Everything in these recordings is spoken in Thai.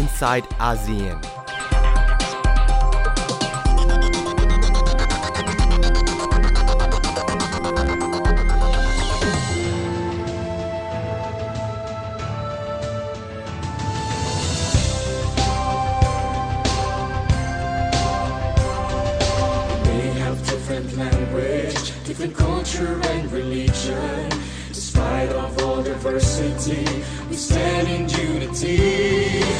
inside ASEAN. different language, different culture and religion. Despite of all diversity, we stand in unity.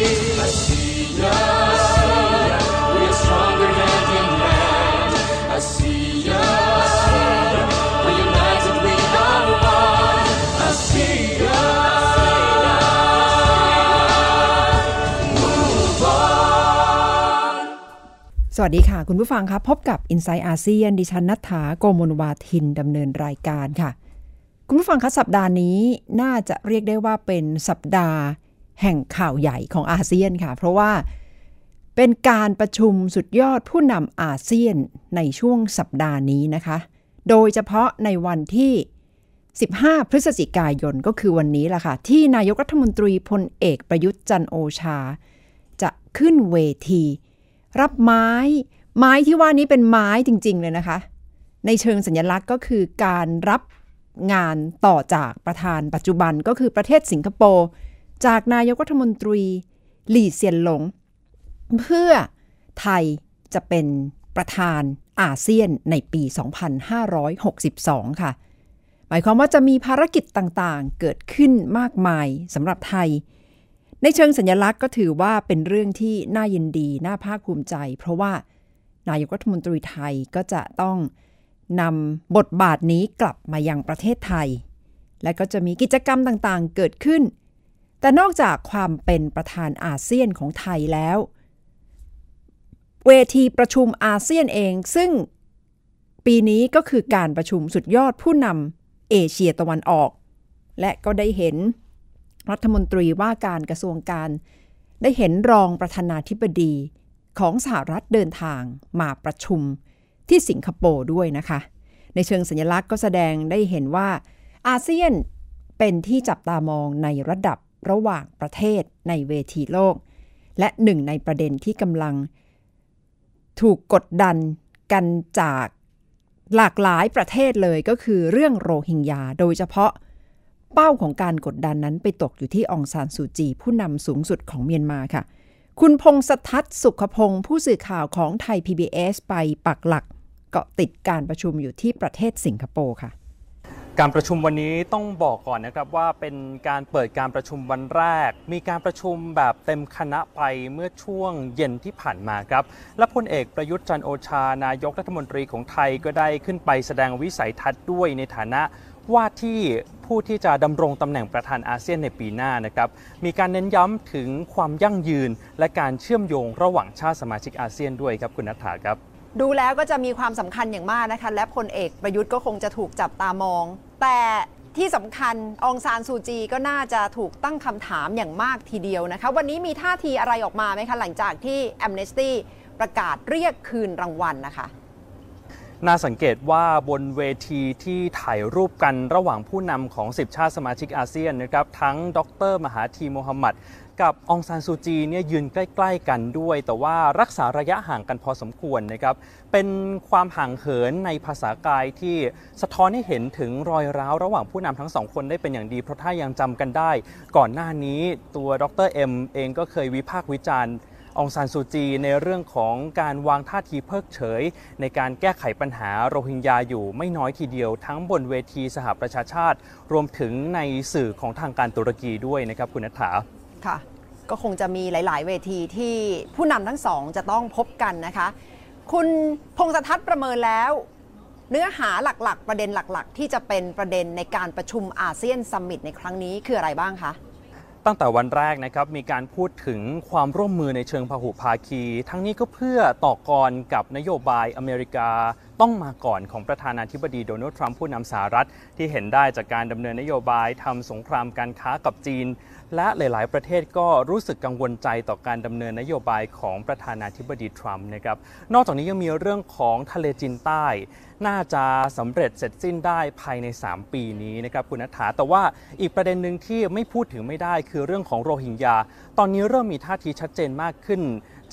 สวัสดีค่ะ คุณผู้ฟังครับพบกับ i n s i ซต์อาเซียนดิฉันนัฐาโกมลวาทินดำเนินรายการค่ะ คุณผู้ฟังคะสัปดาห์นี้น่าจะเรียกได้ว่าเป็นสัปดาห์แห่งข่าวใหญ่ของอาเซียนค่ะ เพราะว่าเป็นการประชุมสุดยอดผู้นำอาเซียนในช่วงสัปดาห์นี้นะคะ โดยเฉพาะในวันที่ 15 พฤศจิกายนก็คือวันนี้ล่ะค่ะ ที่นายกรัฐมนตรีพลเอกประยุทธ์จันโอชา จะขึ้นเวที รับไม้ ไม้ที่ว่านี้เป็นไม้จริง ๆ เลยนะคะ ในเชิงสัญลักษณ์ก็คือการรับงานต่อจากประธานปัจจุบันก็คือประเทศสิงคโปร์จากนายกรัฐมนตรีหลี่เซียนหลง เพื่อไทยจะเป็นประธานอาเซียนในปี 2562 ค่ะ หมายความว่าจะมีภารกิจต่างๆ เกิดขึ้นมากมายสำหรับไทย ในเชิงสัญลักษณ์ก็ถือว่าเป็นเรื่องที่น่ายินดี น่าภาคภูมิใจ เพราะว่านายกรัฐมนตรีไทยก็จะต้องนำบทบาทนี้กลับมายังประเทศไทย และก็จะมีกิจกรรมต่างๆ เกิดขึ้น แต่นอกจากความเป็นประธานอาเซียนของไทยแล้ว เวทีประชุมอาเซียนเองซึ่งปีนี้ก็คือการประชุมสุดยอดผู้นำเอเชียตะวันออก และก็ได้เห็น รัฐมนตรีว่าการกระทรวงการ ได้เห็นรองประธานาธิบดีของสหรัฐเดินทางมาประชุมที่สิงคโปร์ด้วยนะคะ ในเชิงสัญลักษณ์ก็แสดงได้เห็นว่าอาเซียนเป็นที่จับตามองในระดับระหว่างประเทศในเวทีโลก และหนึ่งในประเด็นที่กำลัง ถูกกดดันกันจากหลากหลายประเทศเลยก็คือเรื่องโรฮิงญาโดยเฉพาะ เป้าของการกดดันนั้นไปตกอยู่ที่องซานซูจี ผู้นำสูงสุดของเมียนมาค่ะ คุณพงษ์สทัศน์สุขพงศ์ผู้สื่อข่าวของไทย PBS ไปปักหลัก เกาะติดการประชุมอยู่ที่ประเทศสิงคโปร์ค่ะการประชุมวันนี้ต้องบอกก่อนนะครับว่าเป็นการเปิดการประชุมวันแรก มีการประชุมแบบเต็มคณะไปเมื่อช่วงเย็นที่ผ่านมาครับและพลเอกประยุทธ์จันโอชานายกรัฐมนตรีของไทยก็ได้ขึ้นไปแสดงวิสัยทัศน์ด้วยในฐานะ ว่าที่ผู้ที่จะดำรงตำแหน่งประธานอาเซียนในปีหน้านะครับ มีการเน้นย้ำถึงความยั่งยืน และการเชื่อมโยงระหว่างชาติสมาชิกอาเซียนด้วยครับคุณนัทธาครับ ดูแล้วก็จะมีความสำคัญอย่างมากนะคะ และพลเอกประยุทธ์ก็คงจะถูกจับตามอง แต่ที่สำคัญองซานซูจีก็น่าจะถูกตั้งคำถามอย่างมากทีเดียวนะคะ วันนี้มีท่าทีอะไรออกมาไหมคะหลังจากที่ Amnesty ประกาศเรียกคืนรางวัลนะคะ น่าสังเกตว่าบนเวทีที่ถ่ายรูปกันระหว่างผู้นำของ 10 ชาติสมาชิกอาเซียนนะครับ ทั้งดร มหาธีโมฮัมหมัด กับองซานซูจีเนี่ยยืนใกล้ ๆ กันด้วย แต่ว่ารักษาระยะห่างกันพอสมควรนะครับ เป็นความห่างเหินในภาษากายที่สะท้อนให้เห็นถึงรอยร้าวระหว่างผู้นำทั้งสองคนได้เป็นอย่างดี เพราะถ้ายังจำกันได้ ก่อนหน้านี้ตัวดรเอ็มเองก็เคยวิพากษ์วิจารณ์ อองซานซูจีในเรื่องของการวางท่าทีเพิกเฉย ในการแก้ไขปัญหาโรฮิงญาอยู่ไม่น้อยทีเดียว ทั้งบนเวทีสหประชาชาติ รวมถึงในสื่อของทางการตุรกีด้วยนะครับคุณนัทธาค่ะ ก็คงจะมีหลาย ๆ เวทีที่ผู้นำทั้งสองจะต้องพบกันนะคะ คุณพงศทัศน์ประเมินแล้วเนื้อหาหลัก ๆ ประเด็นหลัก ๆ ที่จะเป็นประเด็นในการประชุมอาเซียน summit ในครั้งนี้คืออะไรบ้างคะ ตั้งแต่วันแรกนะครับมีการพูดถึงความร่วมมือในเชิงพหุภาคี ทั้งนี้ก็เพื่อต่อกรกับนโยบายอเมริกา ต้องมาก่อนของประธานาธิบดีโดนัลด์ทรัมป์ผู้นำสหรัฐ ที่เห็นได้จากการดำเนินนโยบายทำสงครามการค้ากับจีน และหลาย ๆ ประเทศก็รู้สึกกังวลใจต่อการดำเนินนโยบายของประธานาธิบดีทรัมป์นะครับนอกจากนี้ยังมีเรื่องของทะเลจีนใต้ น่าจะสำเร็จเสร็จสิ้นได้ภายใน 3 ปีนี้นะครับคุณนัฐาแต่ว่าอีกประเด็นหนึ่งที่ไม่พูดถึงไม่ได้คือเรื่องของโรฮิงญาตอนนี้เริ่มมีท่าทีชัดเจนมากขึ้น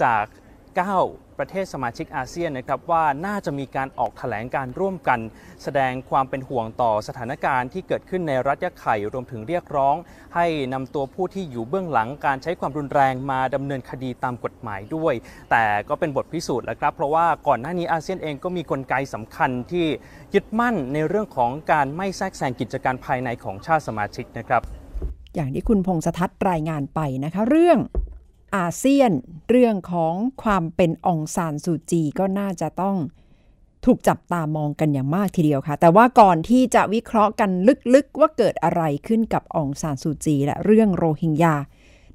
จาก 9 ประเทศสมาชิกอาเซียนนะครับว่าน่าจะมีการออกแถลงการร่วมกัน แสดงความเป็นห่วงต่อสถานการณ์ที่เกิดขึ้นในรัฐยะไข่รวมถึงเรียกร้อง ให้นำตัวผู้ที่อยู่เบื้องหลังการใช้ความรุนแรงมาดำเนินคดีตามกฎหมายด้วย แต่ก็เป็นบทพิสูจน์แล้วครับ เพราะว่าก่อนหน้านี้อาเซียนเองก็มีกลไกสำคัญที่ยึดมั่นในเรื่องของการไม่แทรกแซงกิจการภายในของชาติสมาชิกนะครับ อย่างที่คุณพงษทัศน์รายงานไปนะคะเรื่อง อาเซียน เรื่องของความเป็นองซานซูจีก็น่าจะต้องถูกจับตามองกันอย่างมากทีเดียวค่ะ แต่ว่าก่อนที่จะวิเคราะห์กันลึกๆ ว่าเกิดอะไรขึ้นกับองซานซูจี และเรื่องโรฮิงญา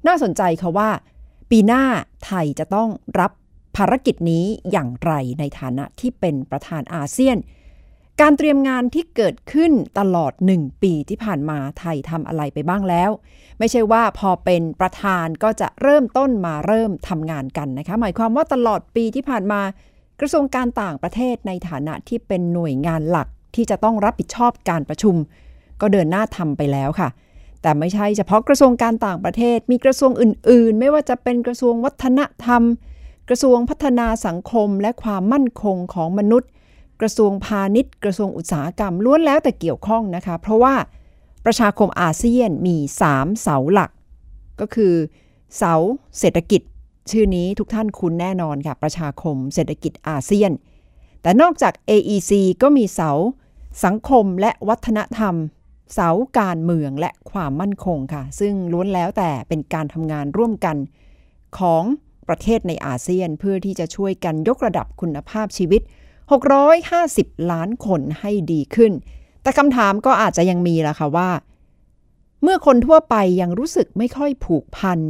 น่าสนใจค่ะว่า ปีหน้าไทยจะต้องรับภารกิจนี้อย่างไรในฐานะที่เป็นประธานอาเซียน การเตรียมงานที่เกิดขึ้นตลอด 1 ปีที่ผ่านมาไทยทำอะไรไปบ้างแล้ว ไม่ใช่ว่าพอเป็นประธานก็จะเริ่มต้นมาเริ่มทำงานกันนะคะ หมายความว่าตลอดปีที่ผ่านมา กระทรวงการต่างประเทศในฐานะที่เป็นหน่วยงานหลักที่จะต้องรับผิดชอบการประชุม ก็เดินหน้าทำไปแล้วค่ะ แต่ไม่ใช่เฉพาะกระทรวงการต่างประเทศ มีกระทรวงอื่น ๆ ไม่ว่าจะเป็นกระทรวงวัฒนธรรม กระทรวงพัฒนาสังคม และความมั่นคงของมนุษย์ กระทรวงพาณิชย์ กระทรวงอุตสาหกรรมล้วนแล้วแต่เกี่ยวข้องนะคะ เพราะว่าประชาคมอาเซียนมี 3 เสาหลัก ก็คือเสาเศรษฐกิจ ชื่อนี้ทุกท่านคุ้นแน่นอนค่ะ ประชาคมเศรษฐกิจอาเซียน แต่นอกจาก AEC ก็มีเสาสังคมและวัฒนธรรม เสาการเมืองและความมั่นคงค่ะ ซึ่งล้วนแล้วแต่เป็นการทำงานร่วมกันของประเทศในอาเซียนเพื่อที่จะช่วยกันยกระดับคุณภาพชีวิต 650 ล้านคนให้ดีขึ้น แต่คำถามก็อาจจะยังมีล่ะค่ะว่า เมื่อคนทั่วไปยังรู้สึกไม่ค่อยผูกพัน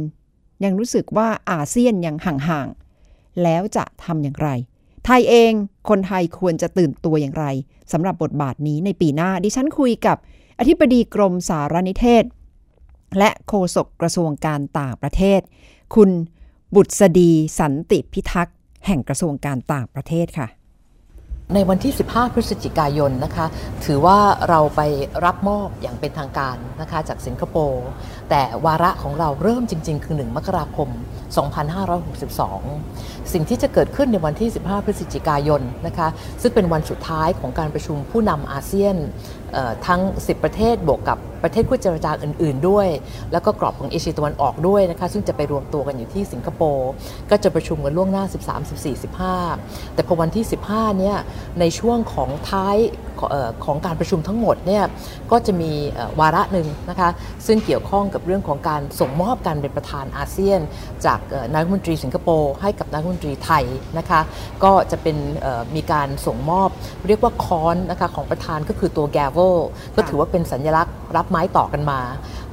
ยังรู้สึกว่าอาเซียนยังห่างๆ แล้วจะทำอย่างไร ไทยเองคนไทยควรจะตื่นตัวอย่างไรสำหรับบทบาทนี้ในปีหน้า ดิฉันคุยกับอธิบดีกรมสารนิเทศ และโฆษกกระทรวงการต่างประเทศ คุณบุษดีสันติพิทักษ์แห่งกระทรวงการต่างประเทศค่ะ ในวันที่ 15 พฤศจิกายนนะคะ ถือว่าเราไปรับมอบอย่างเป็นทางการนะคะจากสิงคโปร์แต่วาระของเราเริ่มจริง ๆ คือ 1 มกราคม 2562 สิ่งที่จะเกิดขึ้นในวันที่ 15 พฤศจิกายนนะคะ ซึ่งเป็นวันสุดท้ายของการประชุมผู้นำอาเซียนทั้ง 10 ประเทศบวกกับประเทศคู่เจรจาอื่น ๆ ด้วย แล้วก็กรอบของเอเชียตะวันออกด้วยนะคะซึ่งจะไปรวมตัวกันอยู่ที่สิงคโปร์ก็จะประชุมกันล่วงหน้า 13 14 15 แต่พอวันที่ 15เนี่ยในช่วงของท้ายของการประชุมทั้งหมดเนี่ยก็จะมีวาระหนึ่งนะคะซึ่งเกี่ยวข้องกับเรื่องของการส่งมอบการเป็นประธานอาเซียน จากนายกรัฐมนตรีสิงคโปร์ให้กับนายกรัฐมนตรีไทยนะคะก็จะเป็นมีการส่งมอบเรียกว่าคอนนะคะของประธานก็คือตัวแกวลก็ถือว่าเป็นสัญลักษณ์รับไม้ต่อกันมา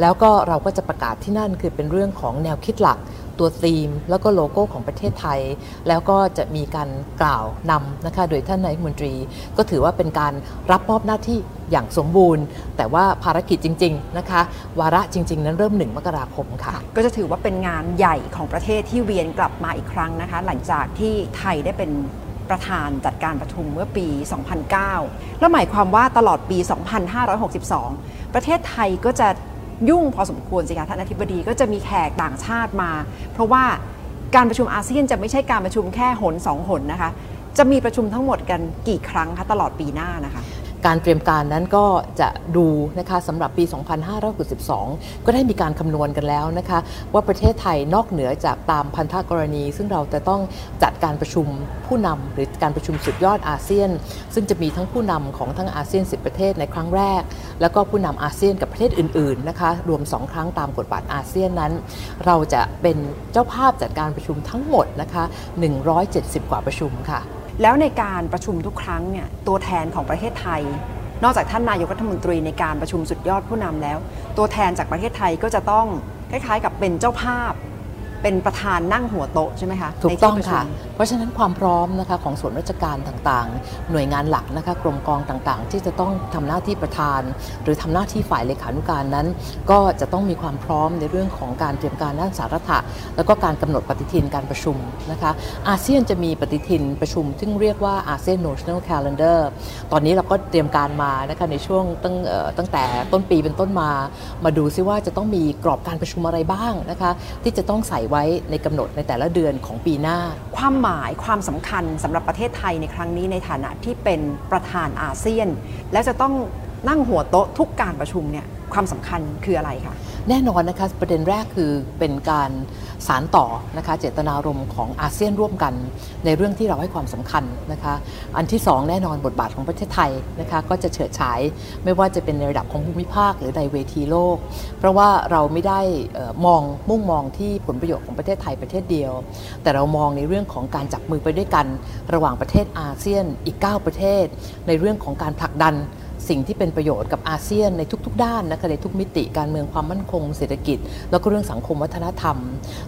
แล้วก็เราก็จะประกาศที่นั่นคือเป็นเรื่องของแนวคิดหลักตัวธีม แล้วก็โลโก้ของประเทศไทย แล้วก็จะมีการกล่าวนำนะคะโดยท่านนายกรัฐมนตรี ก็ถือว่าเป็นการรับมอบหน้าที่อย่างสมบูรณ์ แต่ว่าภารกิจจริง ๆนะคะ วาระจริง ๆ นั้นเริ่ม1มกราคมค่ะ ก็จะถือว่าเป็นงานใหญ่ของประเทศที่เวียนกลับมาอีกครั้งนะคะ หลังจากที่ไทยได้เป็น ประธานจัดการประชุมเมื่อปี 2009 แล้วหมายความว่าตลอดปี 2562 ประเทศไทยก็จะยุ่งพอสมควรสิคะท่านอธิบดีก็จะมีแขกต่างชาติมา เพราะว่าการประชุมอาเซียนจะไม่ใช่การประชุมแค่หนสองหนนะคะ จะมีประชุมทั้งหมดกันกี่ครั้งคะตลอดปีหน้านะคะ การเตรียมการนั้นก็จะดูนะคะสำหรับปี 2562 ก็ได้มีการคำนวณกันแล้วนะคะว่าประเทศไทยนอกเหนือจากตามพันธกรณี ซึ่งเราจะต้องจัดการประชุมผู้นำหรือการประชุมสุดยอดอาเซียน ซึ่งจะมีทั้งผู้นำของทั้งอาเซียน 10 ประเทศในครั้งแรก แล้วก็ผู้นำอาเซียนกับประเทศอื่นๆนะคะรวม 2 ครั้งตามกฎบาทอาเซียนนั้น เราจะเป็นเจ้าภาพจัดการประชุมทั้งหมดนะคะ170 กว่าประชุมค่ะ แล้วในการประชุมทุกครั้งเนี่ยตัวแทนของประเทศไทย นอกจากท่านนายกรัฐมนตรีในการประชุมสุดยอดผู้นำแล้ว ตัวแทนจากประเทศไทยก็จะต้องคล้ายๆ กับเป็นเจ้าภาพ เป็นประธานนั่งหัวโต๊ะใช่ไหมคะถูกต้องในที่ปรชุมค่ะ เพราะฉะนั้นความพร้อมนะคะของส่วนราชการต่างๆ หน่วยงานหลักนะคะกรมกองต่างๆ ที่จะต้องทำหน้าที่ประธาน หรือทำหน้าที่ฝ่ายเลขานุการนั้น ก็จะต้องมีความพร้อมในเรื่องของการเตรียมการด้านสาธารณะแล้วก็การกำหนดปฏิทินการประชุมนะคะอาเซียนจะมีปฏิทินประชุมซึ่งเรียกว่าอาเซียน National Calendar ตอนนี้เราก็เตรียมการมานะคะในช่วงตั้งเอ่อตั้งแต่ต้นปีเป็นต้นมา มาดูซิว่าจะต้องมีกรอบการประชุมอะไรบ้างนะคะที่จะต้องใส่ไว้ในกำหนดในแต่ละเดือนของปีหน้า ความหมายความสำคัญสำหรับประเทศไทยในครั้งนี้ในฐานะที่เป็นประธานอาเซียน และจะต้องนั่งหัวโต๊ะทุกการประชุมเนี่ยความสำคัญคืออะไรคะ แน่นอนนะคะประเด็นแรกคือเป็นการสารต่อนะคะเจตนารมณ์ของอาเซียนร่วมกัน ในเรื่องที่เราให้ความสำคัญนะคะอันที่สองแน่นอนบทบาทของประเทศไทยนะคะก็จะเฉิดฉายไม่ว่าจะเป็นในระดับของภูมิภาคหรือในเวทีโลก เพราะว่าเราไม่ได้มองมุ่งมองที่ผลประโยชน์ของประเทศไทยประเทศเดียว แต่เรามองในเรื่องของการจับมือไปด้วยกัน ระหว่างประเทศอาเซียนอีก 9 ประเทศ ในเรื่องของการผลักดัน สิ่งที่เป็นประโยชน์กับอาเซียนในทุก ๆ ด้านนะคะในทุกมิติการเมืองความมั่นคงเศรษฐกิจ แล้วก็เรื่องสังคมวัฒนธรรม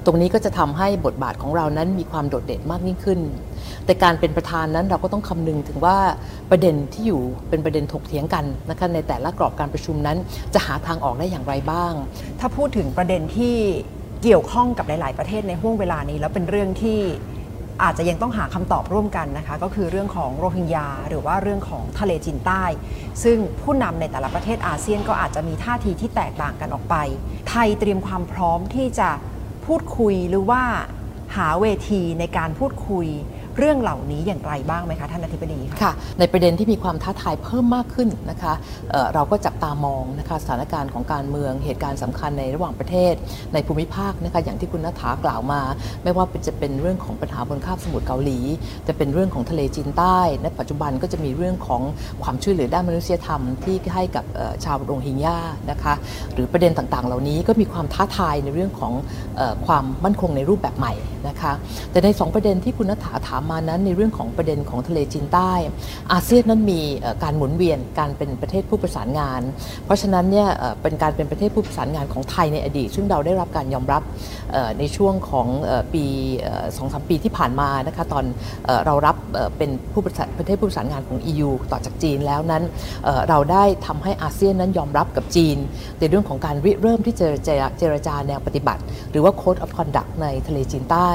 ตรงนี้ก็จะทำให้บทบาทของเรานั้นมีความโดดเด่นมากยิ่งขึ้น แต่การเป็นประธานนั้นเราก็ต้องคำนึงถึงว่าประเด็นที่อยู่เป็นประเด็นถกเถียงกันนะคะในแต่ละกรอบการประชุมนั้น จะหาทางออกได้อย่างไรบ้าง ถ้าพูดถึงประเด็นที่เกี่ยวข้องกับหลาย ๆ ประเทศในห่วงเวลานี้ แล้วเป็นเรื่องที่ อาจจะยังต้องหาคำตอบร่วมกันนะคะ ก็คือเรื่องของโรฮิงญาหรือว่าเรื่องของทะเลจีนใต้ ซึ่งผู้นำในแต่ละประเทศอาเซียนก็อาจจะมีท่าทีที่แตกต่างกันออกไป ไทยเตรียมความพร้อมที่จะพูดคุยหรือว่าหาเวทีในการพูดคุย เรื่องเหล่านี้อย่างไรบ้างไหมคะท่านอธิบดีคะค่ะ ในประเด็นที่มีความท้าทายเพิ่มมากขึ้นนะคะเเราก็จับตามองนะคะสถานการณ์ของการเมืองเหตุการณ์สำคัญในระหว่างประเทศ ในภูมิภาคนะคะอย่างที่คุณนัฐากล่าวมา ไม่ว่าจะเป็นเรื่องของปัญหาบนคาบสมุทรเกาหลี จะเป็นเรื่องของทะเลจีนใต้ในปัจจุบันก็จะมีเรื่องของความช่วยเหลือด้านมนุษยธรรมที่ให้กับชาวโรฮิงญานะคะหรือประเด็นต่างๆ เหล่านี้ก็มีความท้าทายในเรื่องของอความมั่นคงในรูปแบบใหม่นะคะแต่ในสองประเด็นที่คุณนัฐาถามมานั้นในเรื่องของประเด็นของทะเลจีนใต้ อาเซียนนั้นมีการหมุนเวียนการเป็นประเทศผู้ประสานงาน เพราะฉะนั้นเนี่ยเป็นการเป็นประเทศผู้ประสานงานของไทยในอดีต ซึ่งเราได้รับการยอมรับในช่วงของปีสองสามปีที่ผ่านมานะคะตอนเรารับเป็นผู้ประสานประเทศผู้ประสานงานของ EU ต่อจากจีนแล้วนั้นเราได้ทำให้อาเซียนนั้นยอมรับกับจีน ในเรื่องของการริเริ่มที่จะเจรเจรจาแนวปฏิบัติ หรือว่า Code of Conduct ในทะเลจีนใต้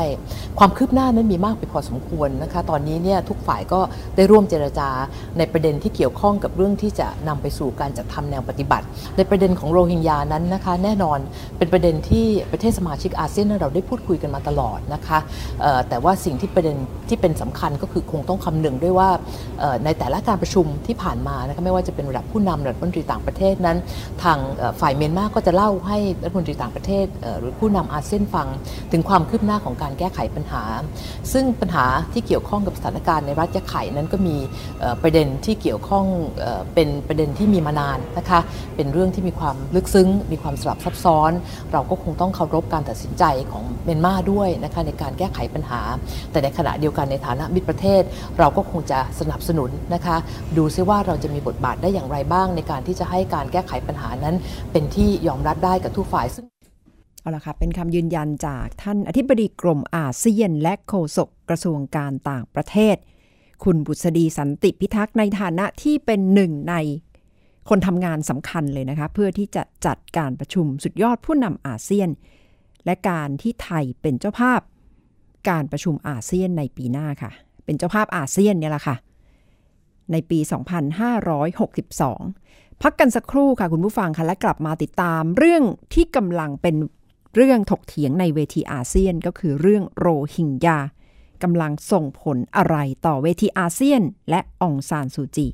ความคืบหน้านั้นมีมากไปพอสมควรนะคะ ตอนนี้เนี่ยทุกฝ่ายก็ได้ร่วมเจรจาในประเด็นที่เกี่ยวข้องกับเรื่องที่จะนำไปสู่การจัดทำแนวปฏิบัติ ในประเด็นของโรฮิงญานั้นนะคะแน่นอนเป็นประเด็นที่ประเทศสมาชิกอาเซียนเราได้พูดคุยกันมาตลอดนะคะแต่ว่าสิ่งที่ประเด็นที่เป็นสำคัญก็คือคงต้องคำนึงด้วยว่าในแต่ละการประชุมที่ผ่านมานะคะไม่ว่าจะเป็นระดับผู้นำระดับรัฐมนตรีต่างประเทศนั้น ทางฝ่ายเมียนมาก็จะเล่าให้รัฐมนตรีต่างประเทศ หรือผู้นำอาเซียนฟัง ถึงความคืบหน้าของการแก้ไขปัญหา ซึ่งปัญหาที่เกี่ยวข้องกับสถานการณ์ในรัฐยะไข่นั้นก็มีประเด็นที่เกี่ยวข้องเป็นประเด็นที่มีมานานนะคะเป็นเรื่องที่มีความลึกซึ้ง มีความสลับซับซ้อน เราก็คงต้องเคารพการตัดสินใจของเมียนมาด้วยนะคะในการแก้ไขปัญหา แต่ในขณะเดียวกันในฐานะมิตรประเทศ เราก็คงจะสนับสนุนนะคะดูซิว่าเราจะมีบทบาทได้อย่างไรบ้าง ในการที่จะให้การแก้ไขปัญหานั้นเป็นที่ยอมรับได้กับทุกฝ่ายซึ่ง เอาละค่ะ เป็นคำยืนยันจากท่านอธิบดีกรมอาเซียน และโฆษกกระทรวงการต่างประเทศ คุณบุษดีสันติพิทักษ์ในฐานะที่เป็นหนึ่งในคนทำงานสำคัญเลยนะคะ เพื่อที่จะจัดการประชุมสุดยอดผู้นำอาเซียน และการที่ไทยเป็นเจ้าภาพ การประชุมอาเซียนในปีหน้าค่ะ เป็นเจ้าภาพอาเซียนเนี่ยแหละค่ะ ในปี 2562 พักกันสักครู่ค่ะคุณผู้ฟังคะและกลับมาติดตามเรื่องที่กำลังเป็น เรื่องถกเถียงในเวทีอาเซียนก็คือเรื่องโรฮิงญากำลังส่งผลอะไรต่อเวทีอาเซียน และองซานซูจี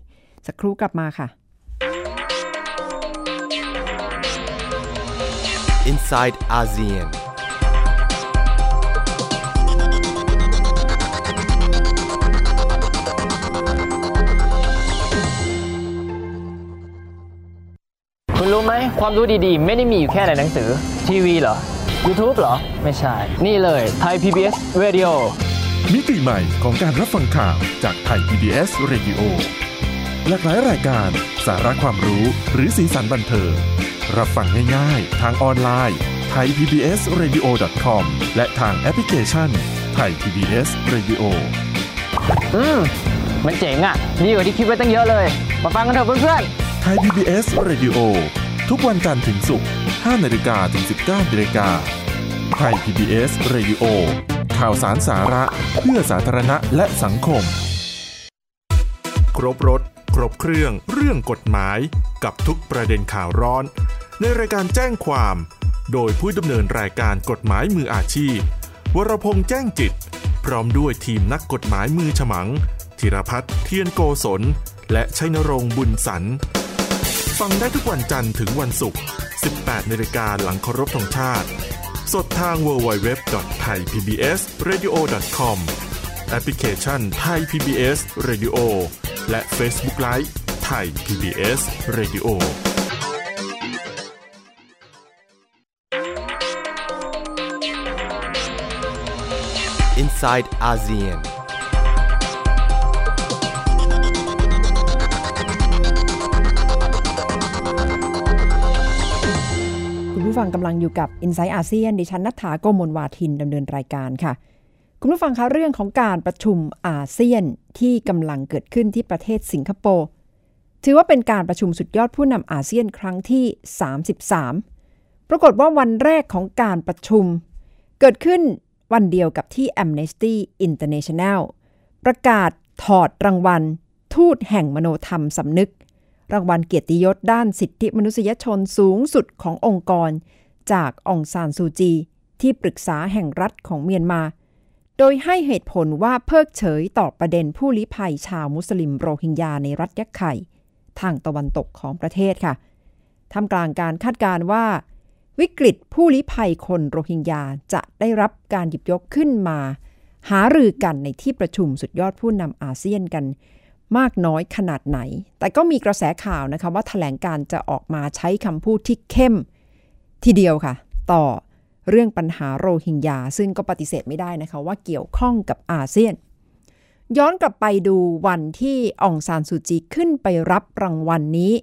สักครู่กลับมาค่ะ inside ASEAN. คุณรู้ไหมความรู้ดีๆ ไม่ได้มีอยู่แค่ในหนังสือ ทีวีเหรอ YouTube เหรอ ไม่ใช่ นี่เลยไทย PBS Radio มิติใหม่ของการรับฟังข่าวจากไทย PBS Radio หลากหลายรายการสาระความรู้หรือสีสันบันเทิงรับฟังง่ายๆ ทางออนไลน์ thaipbsradio.com และทางแอปพลิเคชัน Thai PBS Radio อืม มันเจ๋งอะดีกว่าที่คิดไว้ตั้งเยอะเลย มาฟังกันเถอะเพื่อนไทย PBS Radio ทุกวันจันทร์ถึงศุกร์5นาฬิกาถึง 19นาฬิกาไทย PBS Radio ข่าวสารสาระเพื่อสาธารณะและสังคม ครบรถ ครบเครื่อง เรื่องกฎหมาย กับทุกประเด็นข่าวร้อน ในรายการแจ้งความ โดยผู้ดำเนินรายการกฎหมายมืออาชีพ วรพงษ์แจ้งจิต พร้อมด้วยทีมนักกฎหมายมือฉมัง ธีรพัฒน์เทียนโกศล และชัยนรงค์บุญสัน ฟังได้ทุกวันจันทร์ถึงวันศุกร์ 18นาฬิกาหลังเคารพธงชาติ สดทาง www.thaipbsradio.com แอปพลิเคชัน Thai PBS Radio และ Facebook Live Thai PBS Radio inside ASEAN. ผู้ฟังกำลังอยู่กับ i n s i ซต์อาเซียนดิฉันนัฐาโกมลวาทินดำเนินรายการค่ะ คุณผู้ฟังคะเรื่องของการประชุมอาเซียนที่กำลังเกิดขึ้นที่ประเทศสิงคโปร์ถือว่าเป็นการประชุมสุดยอดผู้นำอาเซียนครั้งที่ 33 ปรากฏว่าวันแรกของการประชุม เกิดขึ้นวันเดียวกับที่ Amnesty International ประกาศถอดรางวัล ทูตแห่งมโนธรรมสำนึก รางวัลเกียรติยศด้านสิทธิมนุษยชนสูงสุดขององค์กร จากองซานซูจี ที่ปรึกษาแห่งรัฐของเมียนมา โดยให้เหตุผลว่าเพิกเฉยต่อประเด็นผู้ลี้ภัยชาวมุสลิมโรฮิงญาในรัฐยักไข่ทางตะวันตกของประเทศค่ะทำกลางการคาดการณ์ว่า วิกฤตผู้ลี้ภัยคนโรฮิงญาจะได้รับการหยิบยกขึ้นมา หารือกันในที่ประชุมสุดยอดผู้นำอาเซียนกัน มากน้อยขนาดไหน แต่ก็มีกระแสข่าวนะคะว่าถแถลงการจะออกมาใช้คำพูดที่เข้มทีเดียวค่ะ ต่อเรื่องปัญหาโรฮิงญา ซึ่งก็ปฏิเสธไม่ได้นะคะว่าเกี่ยวข้องกับอาเซียน ย้อนกลับไปดูวันที่องซานซูจีขึ้นไปรับรางวัลนนี้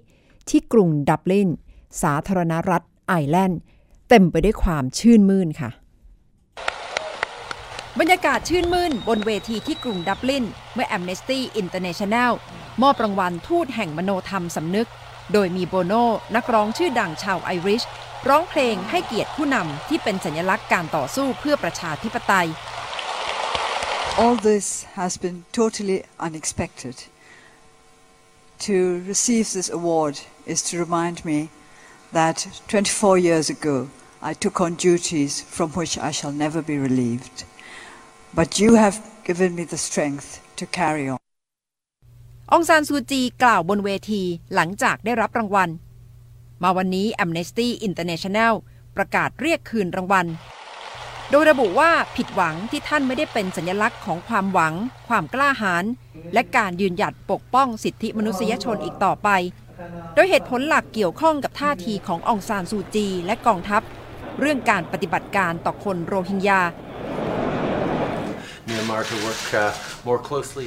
ที่กรุงดับลิน สาธารณรัฐไอร์แลนด์ เต็มไปด้วยความชื่นมื่นค่ะ บรรยากาศชื่นมื่นบนเวทีที่กรุงดับลิน เมื่อ Amnesty International มอบรางวัลทูตแห่งมโนธรรมสำนึก โดยมีโบโนนักร้องชื่อดังชาวไอริช ร้องเพลงให้เกียรติผู้นำที่เป็นสัญลักษณ์การต่อสู้เพื่อประชาธิปไตย All this has been totally unexpected. To receive this award is to remind me that 24 years ago I took on duties from which I shall never be relieved. But you have given me the strength to carry on. องซานซูจีกล่าวบนเวทีหลังจากได้รับรางวัล มาวันนี้ Amnesty International ประกาศเรียกคืนรางวัล โดยระบุว่าผิดหวังที่ท่านไม่ได้เป็นสัญลักษณ์ของความหวัง ความกล้าหาญและการยืนหยัดปกป้องสิทธิมนุษยชนอีกต่อไป โดยเหตุผลหลักเกี่ยวข้องกับท่าทีขององซานซูจี และกองทัพ เรื่องการปฏิบัติการต่อคนโรฮิงญา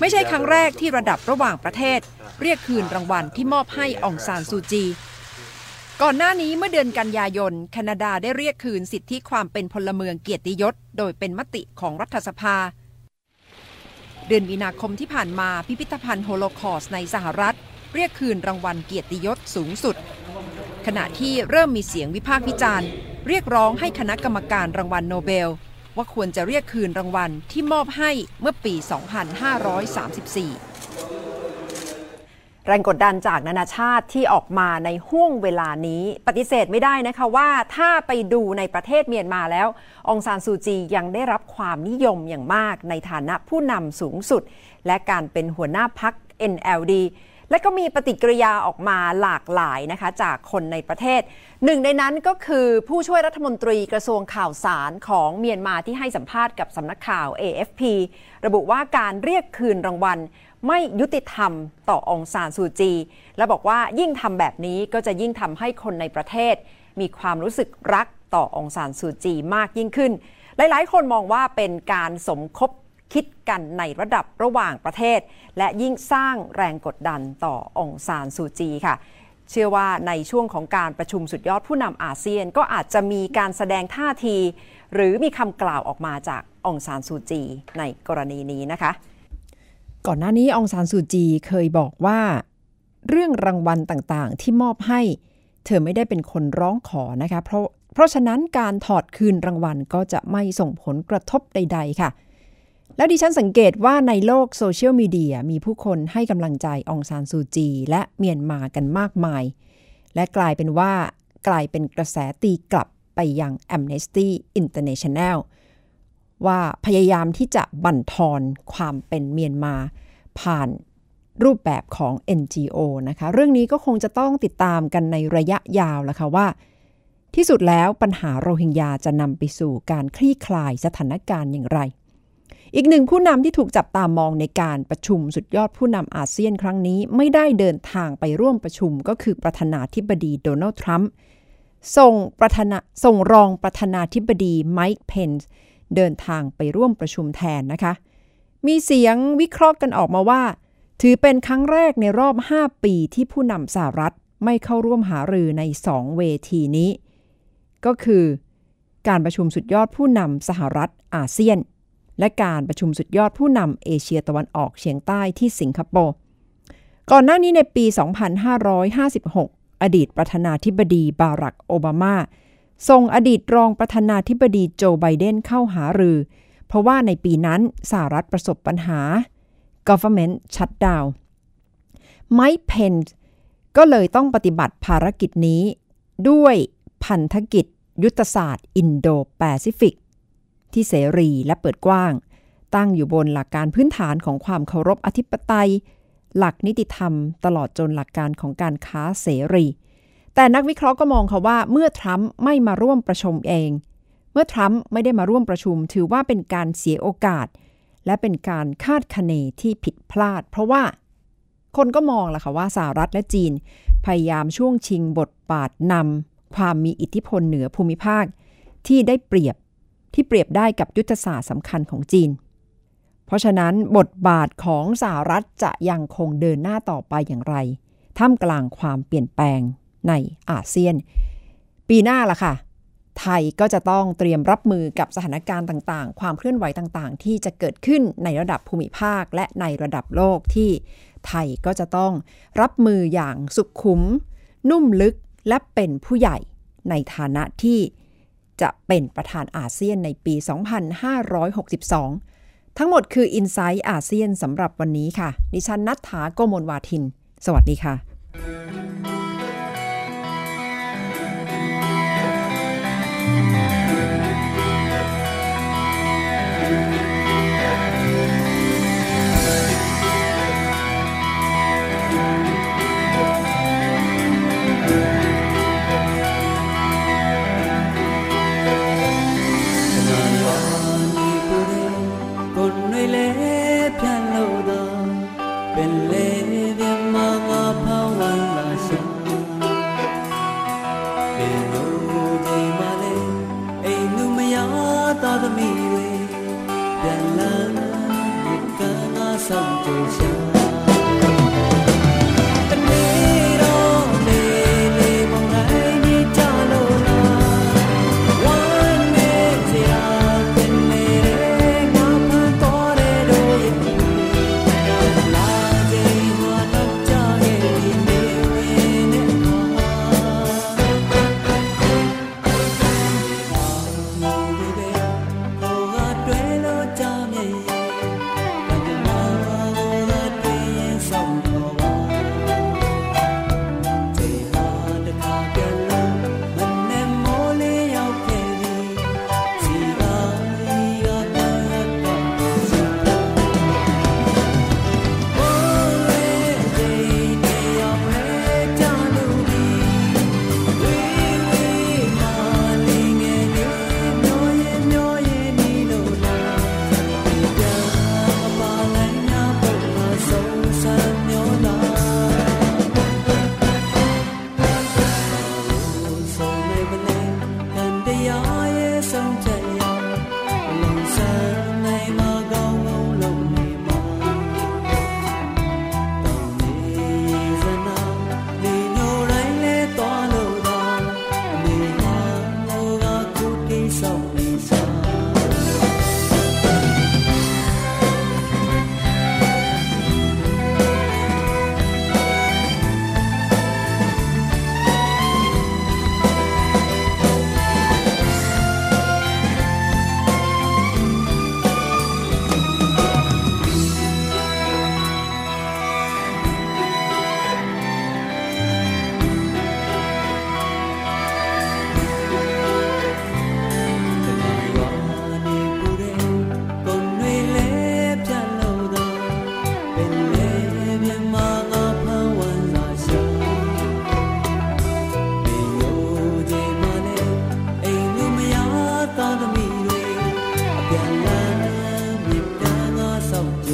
ไม่ใช่ครั้งแรก together ที่ระดับระหว่างประเทศ เรียกคืนรางวัลที่มอบให้องซานซูจี ก่อนหน้านี้เมื่อเดือนกันยายน แคนาดาได้เรียกคืนสิทธิความเป็นพลเมืองเกียรติยศ โดยเป็นมติของรัฐสภา เดือนมีนาคมที่ผ่านมาพิพิธภัณฑ์โฮโลคอสต์ในสหรัฐ เรียกคืนรางวัลเกียรติยศสูงสุด ขณะที่เริ่มมีเสียงวิพากษ์วิจารณ์ เรียกร้องให้คณะกรรมการรางวัลโนเบล ว่าควรจะเรียกคืนรางวัลที่มอบให้เมื่อปี 2534 แรงกดดันจากนานาชาติที่ออกมาในห่วงเวลานี้ปฏิเสธไม่ได้นะคะว่าถ้าไปดูในประเทศเมียนมาแล้ว องซานซูจียังได้รับความนิยมอย่างมากในฐานะผู้นำสูงสุด และการเป็นหัวหน้าพัก NLD และก็มีปฏิกิริยาออกมาหลากหลายนะคะจากคนในประเทศ หนึ่งในนั้นก็คือผู้ช่วยรัฐมนตรีกระทรวงข่าวสารของเมียนมาที่ให้สัมภาษณ์กับสำนักข่าว AFP ระบุว่าการเรียกคืนรางวัลไม่ยุติธรรมต่อองซานซูจี และบอกว่ายิ่งทำแบบนี้ก็จะยิ่งทำให้คนในประเทศ มีความรู้สึกรักต่อองซานซูจีมากยิ่งขึ้น หลายๆ คนมองว่าเป็นการสมคบ คิดกันในระดับระหว่างประเทศ และยิ่งสร้างแรงกดดันต่อองซานซูจีค่ะ เชื่อว่าในช่วงของการประชุมสุดยอดผู้นำอาเซียนก็อาจจะมีการแสดงท่าที หรือมีคำกล่าวออกมาจากองซานซูจีในกรณีนี้นะคะ ก่อนหน้านี้องซานซูจีเคยบอกว่า เรื่องรางวัลต่างๆ ที่มอบให้ เธอไม่ได้เป็นคนร้องขอนะคะ เพราะเพราะฉะนั้นการถอดคืนรางวัลก็จะไม่ส่งผลกระทบใด ๆ ค่ะ แล้วดิฉันสังเกตว่าในโลกโซเชียลมีเดียมีผู้คนให้กำลังใจองซานซูจี และเมียนมากันมากมาย และกลายเป็นว่ากลายเป็นกระแสตีกลับไปยัง Amnesty International ว่าพยายามที่จะบั่นทอนความเป็นเมียนมา ผ่านรูปแบบของ NGO นะคะ เรื่องนี้ก็คงจะต้องติดตามกันในระยะยาวแล้วค่ะว่า ที่สุดแล้วปัญหาโรฮิงญาจะนำไปสู่การคลี่คลายสถานการณ์อย่างไร อีกหนึ่งผู้นำที่ถูกจับตามองในการประชุมสุดยอดผู้นำอาเซียนครั้งนี้ไม่ได้เดินทางไปร่วมประชุมก็คือประธานาธิบดีโดนัลด์ทรัมป์ส่งประธานาส่งรองประธานาธิบดีไมค์เพนส์เดินทางไปร่วมประชุมแทนนะคะ มีเสียงวิเคราะห์กันออกมาว่า ถือเป็นครั้งแรกในรอบ 5 ปีที่ผู้นำสหรัฐไม่เข้าร่วมหารือใน 2 เวทีนี้ ก็คือ การประชุมสุดยอดผู้นำสหรัฐอาเซียน และการประชุมสุดยอดผู้นำเอเชียตะวันออกเฉียงใต้ที่สิงคโปร์ ก่อนหน้านี้ในปี 2556 อดีตประธานาธิบดีบารักโอบามาส่งอดีตรองประธานาธิบดีโจไบเดนเข้าหารือ เพราะว่าในปีนั้นสหรัฐประสบปัญหา government shutdown ไมค์เพนซ์ก็เลยต้องปฏิบัติภารกิจนี้ ด้วยพันธกิจยุทธศาสตร์อินโดแปซิฟิก ที่เสรีและเปิดกว้าง ตั้งอยู่บนหลักการพื้นฐานของความเคารพอธิปไตย หลักนิติธรรม ตลอดจนหลักการของการค้าเสรี แต่นักวิเคราะห์ก็มองค่ะว่าเมื่อทรัมป์ไม่มาร่วมประชุมเอง เมื่อทรัมป์ไม่ได้มาร่วมประชุม ถือว่าเป็นการเสียโอกาส และเป็นการคาดคะเนที่ผิดพลาด เพราะว่าคนก็มองล่ะค่ะว่าสหรัฐและจีน พยายามช่วงชิงบทบาทนำความมีอิทธิพลเหนือภูมิภาค ที่ได้เปรียบ ที่เปรียบได้กับยุทธศาสตร์สำคัญของจีน เพราะฉะนั้นบทบาทของสหรัฐจะยังคงเดินหน้าต่อไปอย่างไร ท่ามกลางความเปลี่ยนแปลงในอาเซียน ปีหน้าล่ะค่ะ ไทยก็จะต้องเตรียมรับมือกับสถานการณ์ต่างๆ ความเคลื่อนไหวต่างๆ ที่จะเกิดขึ้นในระดับภูมิภาคและในระดับโลกที่ไทยก็จะต้องรับมืออย่างสุขุม นุ่มลึกและเป็นผู้ใหญ่ในฐานะที่ จะเป็นประธานอาเซียนในปี 2562 ทั้งหมดคือ i n s i ซต์อาเซียนสำหรับวันนี้ค่ะ ดิฉันนัทถาโกโมลวาทิน สวัสดีค่ะ ယ်နှွေလဲဖြန့်လို့တော့ပင်လေ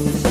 Thank you.